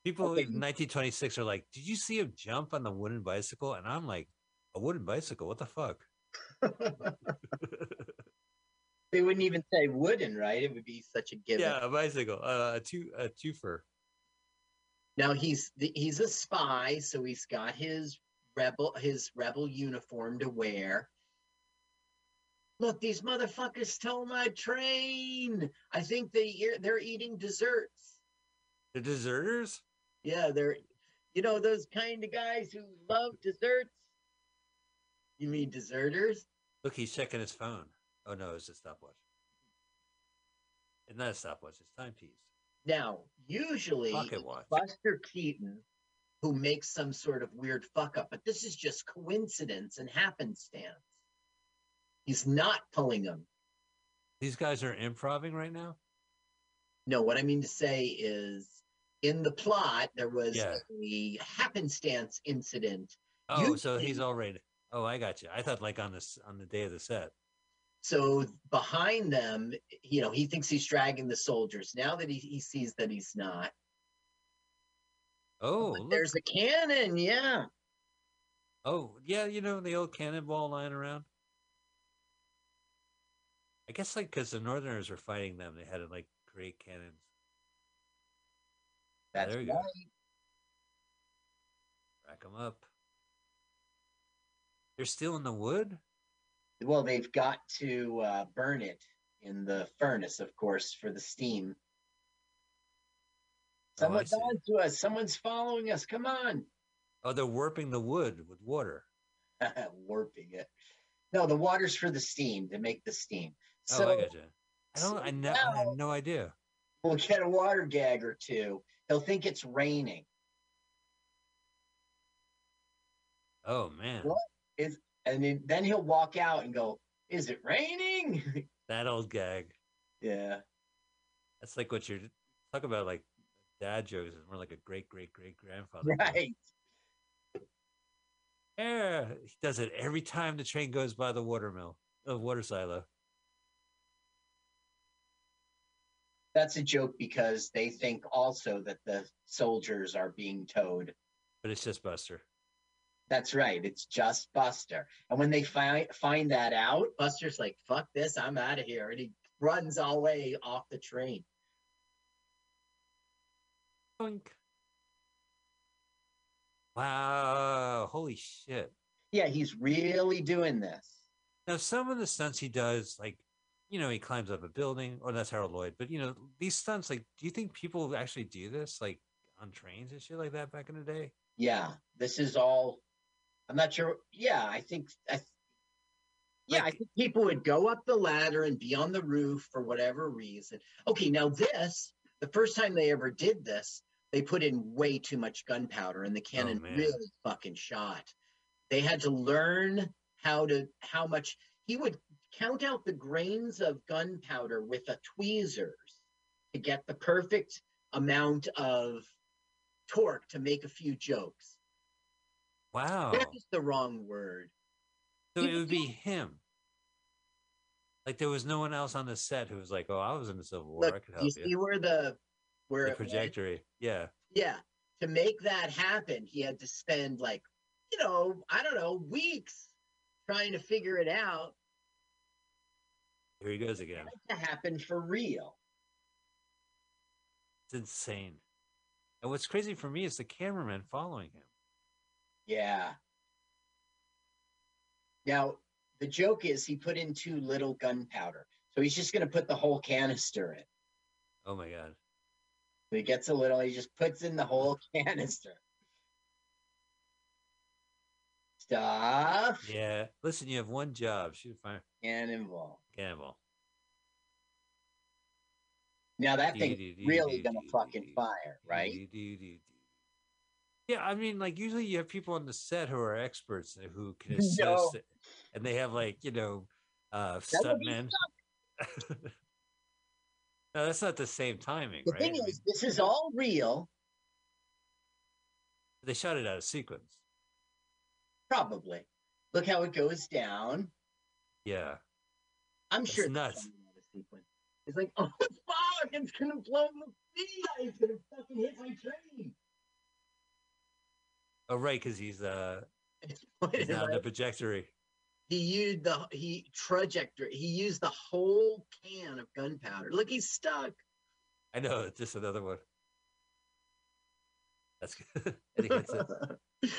People Okay. in 1926 are like, "Did you see him jump on the wooden bicycle?" And I'm like, "A wooden bicycle? What the fuck?" they wouldn't even say wooden, right? It would be such a given. yeah, a bicycle. Uh, a two a twofer. Now he's he's a spy, so he's got his rebel his rebel uniform to wear. Look, these motherfuckers stole my train. I think they they're eating desserts. The deserters. Yeah, they're you know those kind of guys who love desserts. You mean deserters? Look, he's checking his phone. Oh no, it's a stopwatch. It's not a stopwatch. It's timepiece. Now, usually Pocket watch. Buster Keaton who makes some sort of weird fuck up, but this is just coincidence and happenstance. He's not pulling them. These guys are improving right now. No, what I mean to say is in the plot, there was Yeah. a happenstance incident. Oh, so he's already. Oh, I got you. I thought like on this on the day of the set. So behind them, you know, he thinks he's dragging the soldiers. Now that he, he sees that he's not, Oh, there's a cannon. Yeah. Oh, yeah, you know the old cannonball lying around. I guess like because the Northerners were fighting them, they had to like create cannons. That's there you right. go. Rack them up. They're still in the wood. Well, they've got to uh, burn it in the furnace, of course, for the steam. Oh, Someone's on to us. Someone's following us. Come on. Oh, they're warping the wood with water. Warping it. No, the water's for the steam to make the steam. Oh, So I got you. I don't. I, so I had now- no idea. we'll get a water gag or two. He'll think it's raining. Oh man, What? Is and then, then he'll walk out and go, Is it raining? that old gag. yeah. That's like what you're talk about. Like dad jokes is more like a great great great grandfather. Right. Yeah, he does it every time the train goes by the water mill, the water silo. That's a joke because they think also that the soldiers are being towed. But it's just Buster. That's right. It's just Buster. And when they find find that out, Buster's like, "Fuck this! I'm out of here!" And he runs all the way off the train. Boink. Wow! Holy shit! Yeah, he's really doing this. Now some of the stunts he does, like you know, he climbs up a building. Or that's Harold Lloyd. But you know, these stunts, like, do you think people actually do this, like on trains and shit like that back in the day? Yeah, this is all. I'm not sure. Yeah, I think. I, yeah, I think people would go up the ladder and be on the roof for whatever reason. Okay, now this, the first time they ever did this, they put in way too much gunpowder and the oh, cannon man. really fucking shot. They had to learn how to how much he would count out the grains of gunpowder with a tweezers to get the perfect amount of torque to make a few jokes. Wow! That is the wrong word. So it would be him. Like there was no one else on the set who was like, "Oh, I was in the Civil War. I Look, could you help see you." where the where The trajectory, yeah. Yeah, to make that happen, he had to spend like, you know, I don't know, weeks trying to figure it out. Here he goes again. To happen for real. It's insane. And what's crazy for me is the cameraman following him. Yeah. Now the joke is he put in too little gunpowder, so he's just going to put the whole canister in. Oh my god. So he gets a little, he just puts in the whole canister. Stuff Yeah. Listen, you have one job. Shoot a fire cannonball. cannonball. Now that thing's really gonna fucking fire, right? Yeah, I mean, like usually you have people on the set who are experts who can No. assist, and they have like you know, uh, stuntmen. no, that's not the same timing, The right? thing is, this is all real, they shot it out of sequence. probably. Look how it goes down. Yeah, I'm That's sure it's nuts. It's like, oh fuck, it's gonna blow the sea. It's gonna fucking hit my train. Oh right, because he's uh It's he's pointed on the right- trajectory. He used the he trajectory. He used the whole can of gunpowder. Look, he's stuck. I know, it's just another one. That's good. and he hits it. this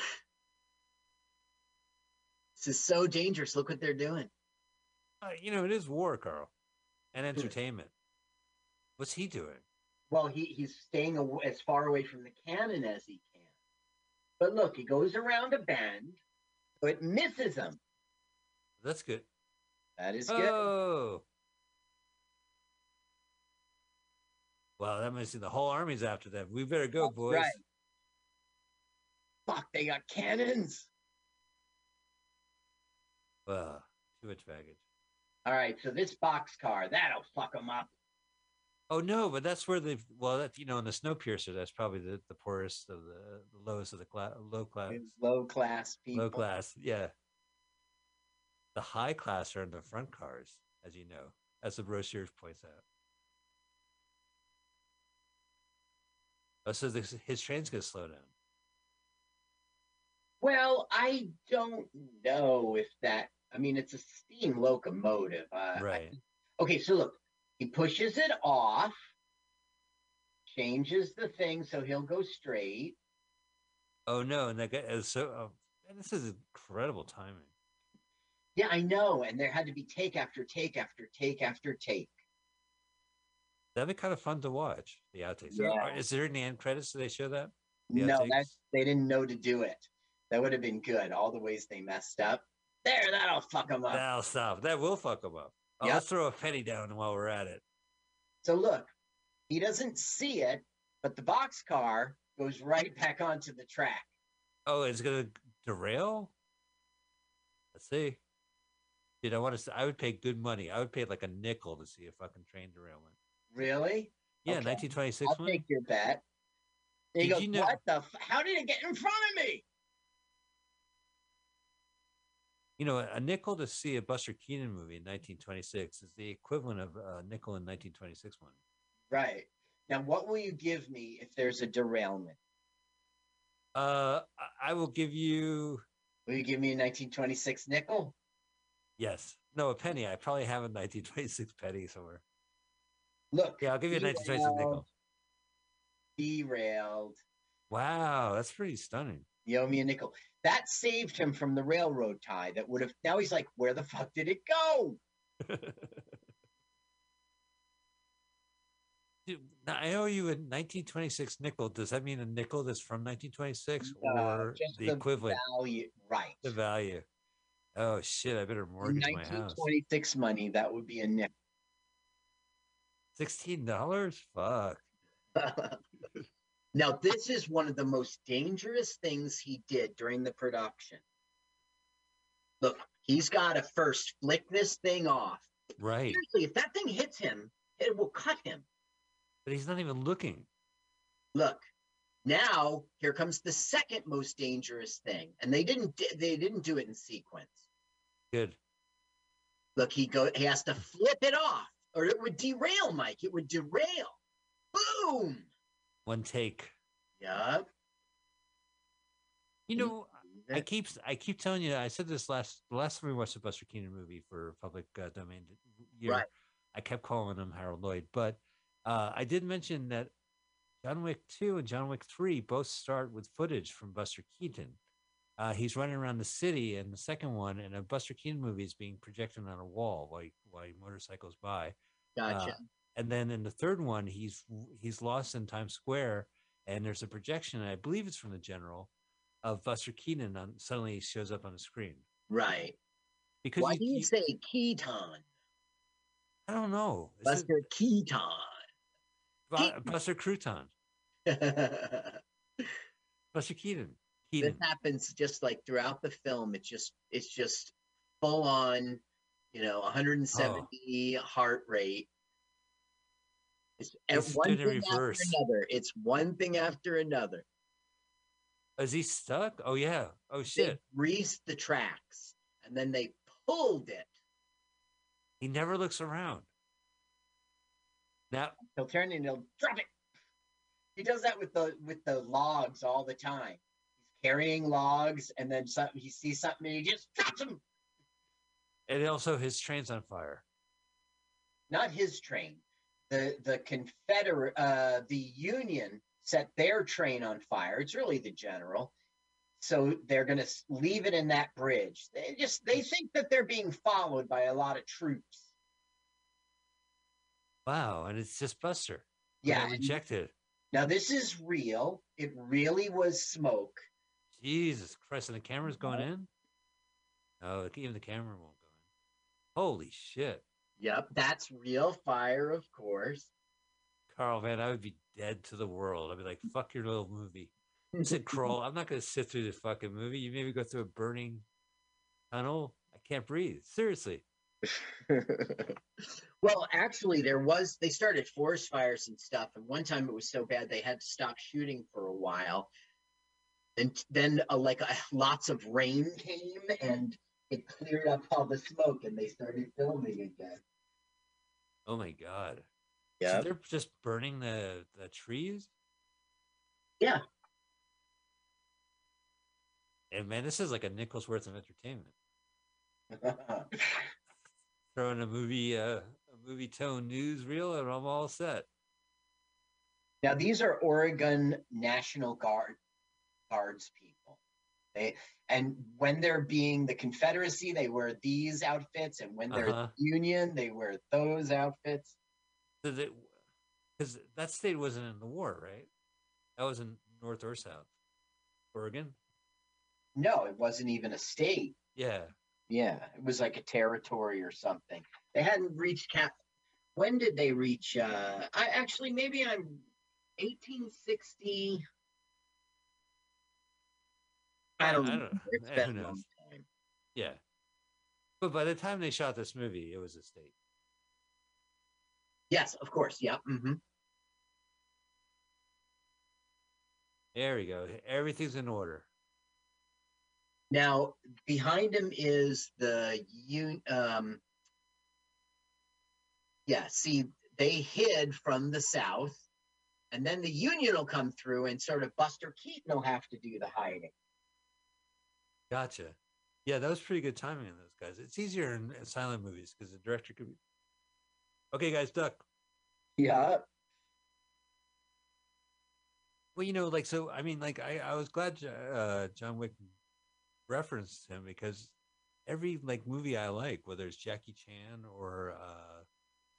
is so dangerous. Look what they're doing. Uh, you know, it is war, Carl, and entertainment. What's he doing? Well, he he's staying aw- as far away from the cannon as he can. But look, he goes around a bend, so it misses him. That's good. That is good. Oh. Well, that must means the whole army's after them. We better go, That's boys. right. Fuck, they got cannons. Well, too much baggage. All right, so this boxcar, that'll fuck them up. Oh no, but that's where they've well, that you know, in the snow Snowpiercer, that's probably the, the poorest of the, the lowest of the class, low class, These low class people. low class. Yeah. The high class are in the front cars, as you know, as the brochures points out. Oh, so this, his train's gonna slow down. Well, I don't know if that. I mean, it's a steam locomotive. Uh, I- Right. okay, so look, he pushes it off, changes the thing so he'll go straight. Oh no, and that guy is so. Oh, man, this is incredible timing. Yeah, I know. And there had to be take after take after take after take. That'd be kind of fun to watch. The outtakes. Yeah. Are- Is there any end credits? Do they show that? The no, that's they didn't know to do it. That would have been good. All the ways they messed up. There, that'll fuck them up. That'll stop. That will fuck them up. Yep. Let's throw a penny down while we're at it. So look, he doesn't see it, but the boxcar goes right back onto the track. Oh, it's gonna derail. Let's see. Dude, I want to. I would pay good money. I would pay like a nickel to see a fucking train derailment. Really? Yeah, Okay. 1926 I'll one. take your bet. Did goes, you know- what the? F- how did it get in front of me? You know, a nickel to see a Buster Keaton movie in 1926 is the equivalent of a nickel in 1926 one. Right. Now, what will you give me if there's a derailment? Uh, I- I will give you Will you give me a 1926 nickel? yes, no a penny. I probably have a 1926 penny somewhere. Look. Yeah, I'll give you a 1926 nickel. Derailed. Wow, that's pretty stunning. You owe me a nickel. That saved him from the railroad tie that would have. Now he's like, where the fuck did it go? Dude, I owe you a 1926 nickel. Does that mean a nickel that's from 1926 No, or just the equivalent, Value. Right. the value? Oh shit! I better mortgage my house. 1926 money, that would be a nickel. Sixteen dollars? Fuck. now, this is one of the most dangerous things he did during the production. Look, he's got to first flick this thing off. Right, Seriously, if that thing hits him, it will cut him. but he's not even looking. Look, now here comes the second most dangerous thing, and they didn't they didn't do it in sequence. Good. Look, he go he has to flip it off, or it would derail, Mike. It would derail. Boom. One take. Yup. You know, I keep I keep telling you. I said this last the last time we watched the Buster Keaton movie for public uh, domain year. Right. I kept calling him Harold Lloyd, but uh, I did mention that John Wick two and John Wick three both start with footage from Buster Keaton. Uh, he's running around the city in the second one, and a Buster Keaton movie is being projected on a wall while he, while he motorcycles by. Gotcha. And then in the third one, he's he's lost in Times Square, and there's a projection. And I believe it's from the General of Buster Keaton. On suddenly he shows up on the screen right. because Why you- do you say Keaton? I don't know. Is it Buster Keaton. Buster Crouton? Buster Keaton. This happens just like throughout the film. It's just it's just full on, you know, 170 heart rate. It's It's one doing it thing after another. It's one thing after another. Is he stuck? Oh yeah. Oh They shit. greased the tracks and then they pulled it. He never looks around. Now He'll turn and he'll drop it. He does that with the with the logs all the time. He's carrying logs and then something he sees something and he just drops them. and also his train's on fire. Not his train. The the Confederate uh the Union set their train on fire. It's really the general. So they're going to leave it in that bridge. They just they think that they're being followed by a lot of troops. Wow, and it's just Buster. Yeah. Rejected. Now this is real. It really was smoke. Jesus Christ, and the camera's going in? Oh, even the camera won't go in. Holy shit. Yep, that's real fire, of course. Carl, man, I would be dead to the world. I'd be like, fuck your little movie. I said, Kroll, I'm not going to sit through this fucking movie. You maybe go through a burning tunnel. I can't breathe. Seriously. well, actually, there was they started forest fires and stuff, and one time it was so bad they had to stop shooting for a while, and then uh, like uh, lots of rain came and it cleared up all the smoke, and they started filming again. Oh my God. So Yeah, they're just burning the, the trees? Yeah. And man, this is like a nickel's worth of entertainment. Throwing a movie, uh, a Movietone newsreel, and I'm all set. now these are Oregon National Guard Guards people. They and when they're being the Confederacy, they wear these outfits, and when they're Uh-huh. Union, they wear those outfits. So that because that state wasn't in the war, right? That was in North or South, Oregon. No, it wasn't even a state. Yeah, Yeah, it was like a territory or something. They hadn't reached cap. When did they reach? Uh, I actually maybe I'm 1860. I don't, I know. don't- It's eh, been who a long knows? time. yeah. But by the time they shot this movie, it was a state. Yes, of course. Yeah. Mm-hmm. There we go. Everything's in order. Now behind him is the un. Um, yeah. See, they hid from the south, and then the Union will come through, and sort of Buster Keaton will have to do the hiding. Gotcha. Yeah, that was pretty good timing on those guys. It's easier in, in silent movies because the director could be. Okay, guys, duck. Yeah. Well, you know, like so. I mean, like I, I was glad uh, John Wick referenced him because every like movie I like, whether it's Jackie Chan or uh,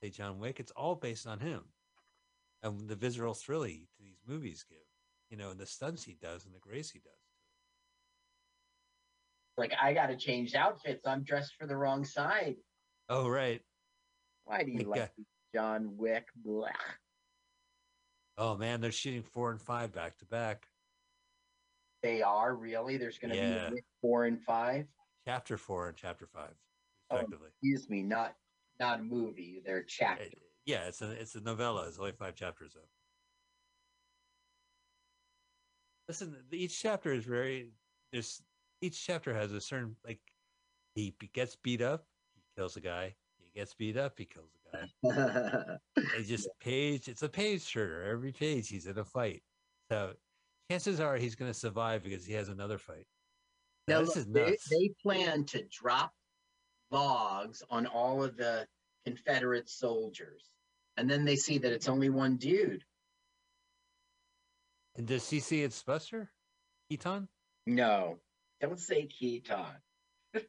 say John Wick, it's all based on him and the visceral thrill he to these movies give. You know, and the stunts he does and the grace he does. Like I gotta change outfits. I'm dressed for the wrong side. Oh, right. Why do you Like, like John Wick? Blah. Oh man, they're shooting four and five back to back. They are really. There's gonna Yeah. be four and five. Chapter four and chapter five, respectively. Excuse me, not not a movie. They're Uh, chapters. yeah, it's a it's a novella. It's only five chapters though. Listen, each chapter is very. There's each chapter has a certain like. He gets beat up, he kills a guy. He gets beat up, he kills a guy. It just page. It's a page turner. Every page, he's in a fight. So chances are he's going to survive because he has another fight. Now, Now, this look, is they, nuts. they plan to drop logs on all of the Confederate soldiers, and then they see that it's only one dude. and does he see it's Buster? Keaton? No, don't say Keaton.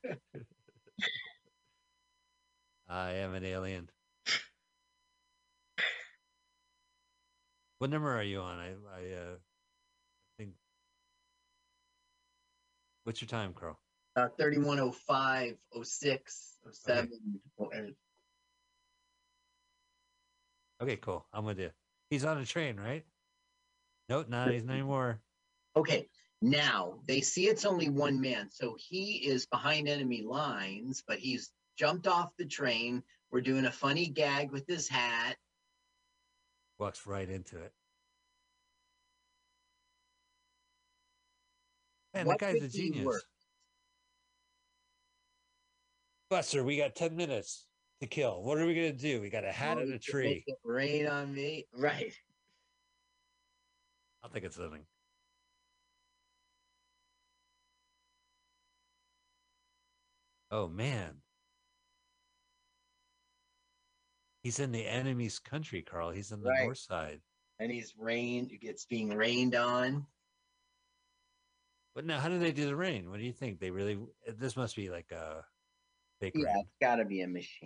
I am an alien. what number are you on? I, I uh, think. What's your time, Carl? Uh, 3105, 06, 07. and- Okay, cool. I'm with you. He's on a train, right? Nope, not he's not anymore. Okay, now they see it's only one man, so he is behind enemy lines, but he's jumped off the train. We're doing a funny gag with his hat. Walks right into it. Man, What that guy's a genius. Buster, we got 10 minutes to kill. What are we going to do? We got a hat Oh, and a tree. Rain on me. Right. I'll think it's living. Oh, man. He's in the enemy's country, Carl. He's in the Right. north side. And he's rained, gets being rained on. But now, how do they do the rain? What do you think? They really, this must be like a fake Yeah, rain. it's got to be a machine.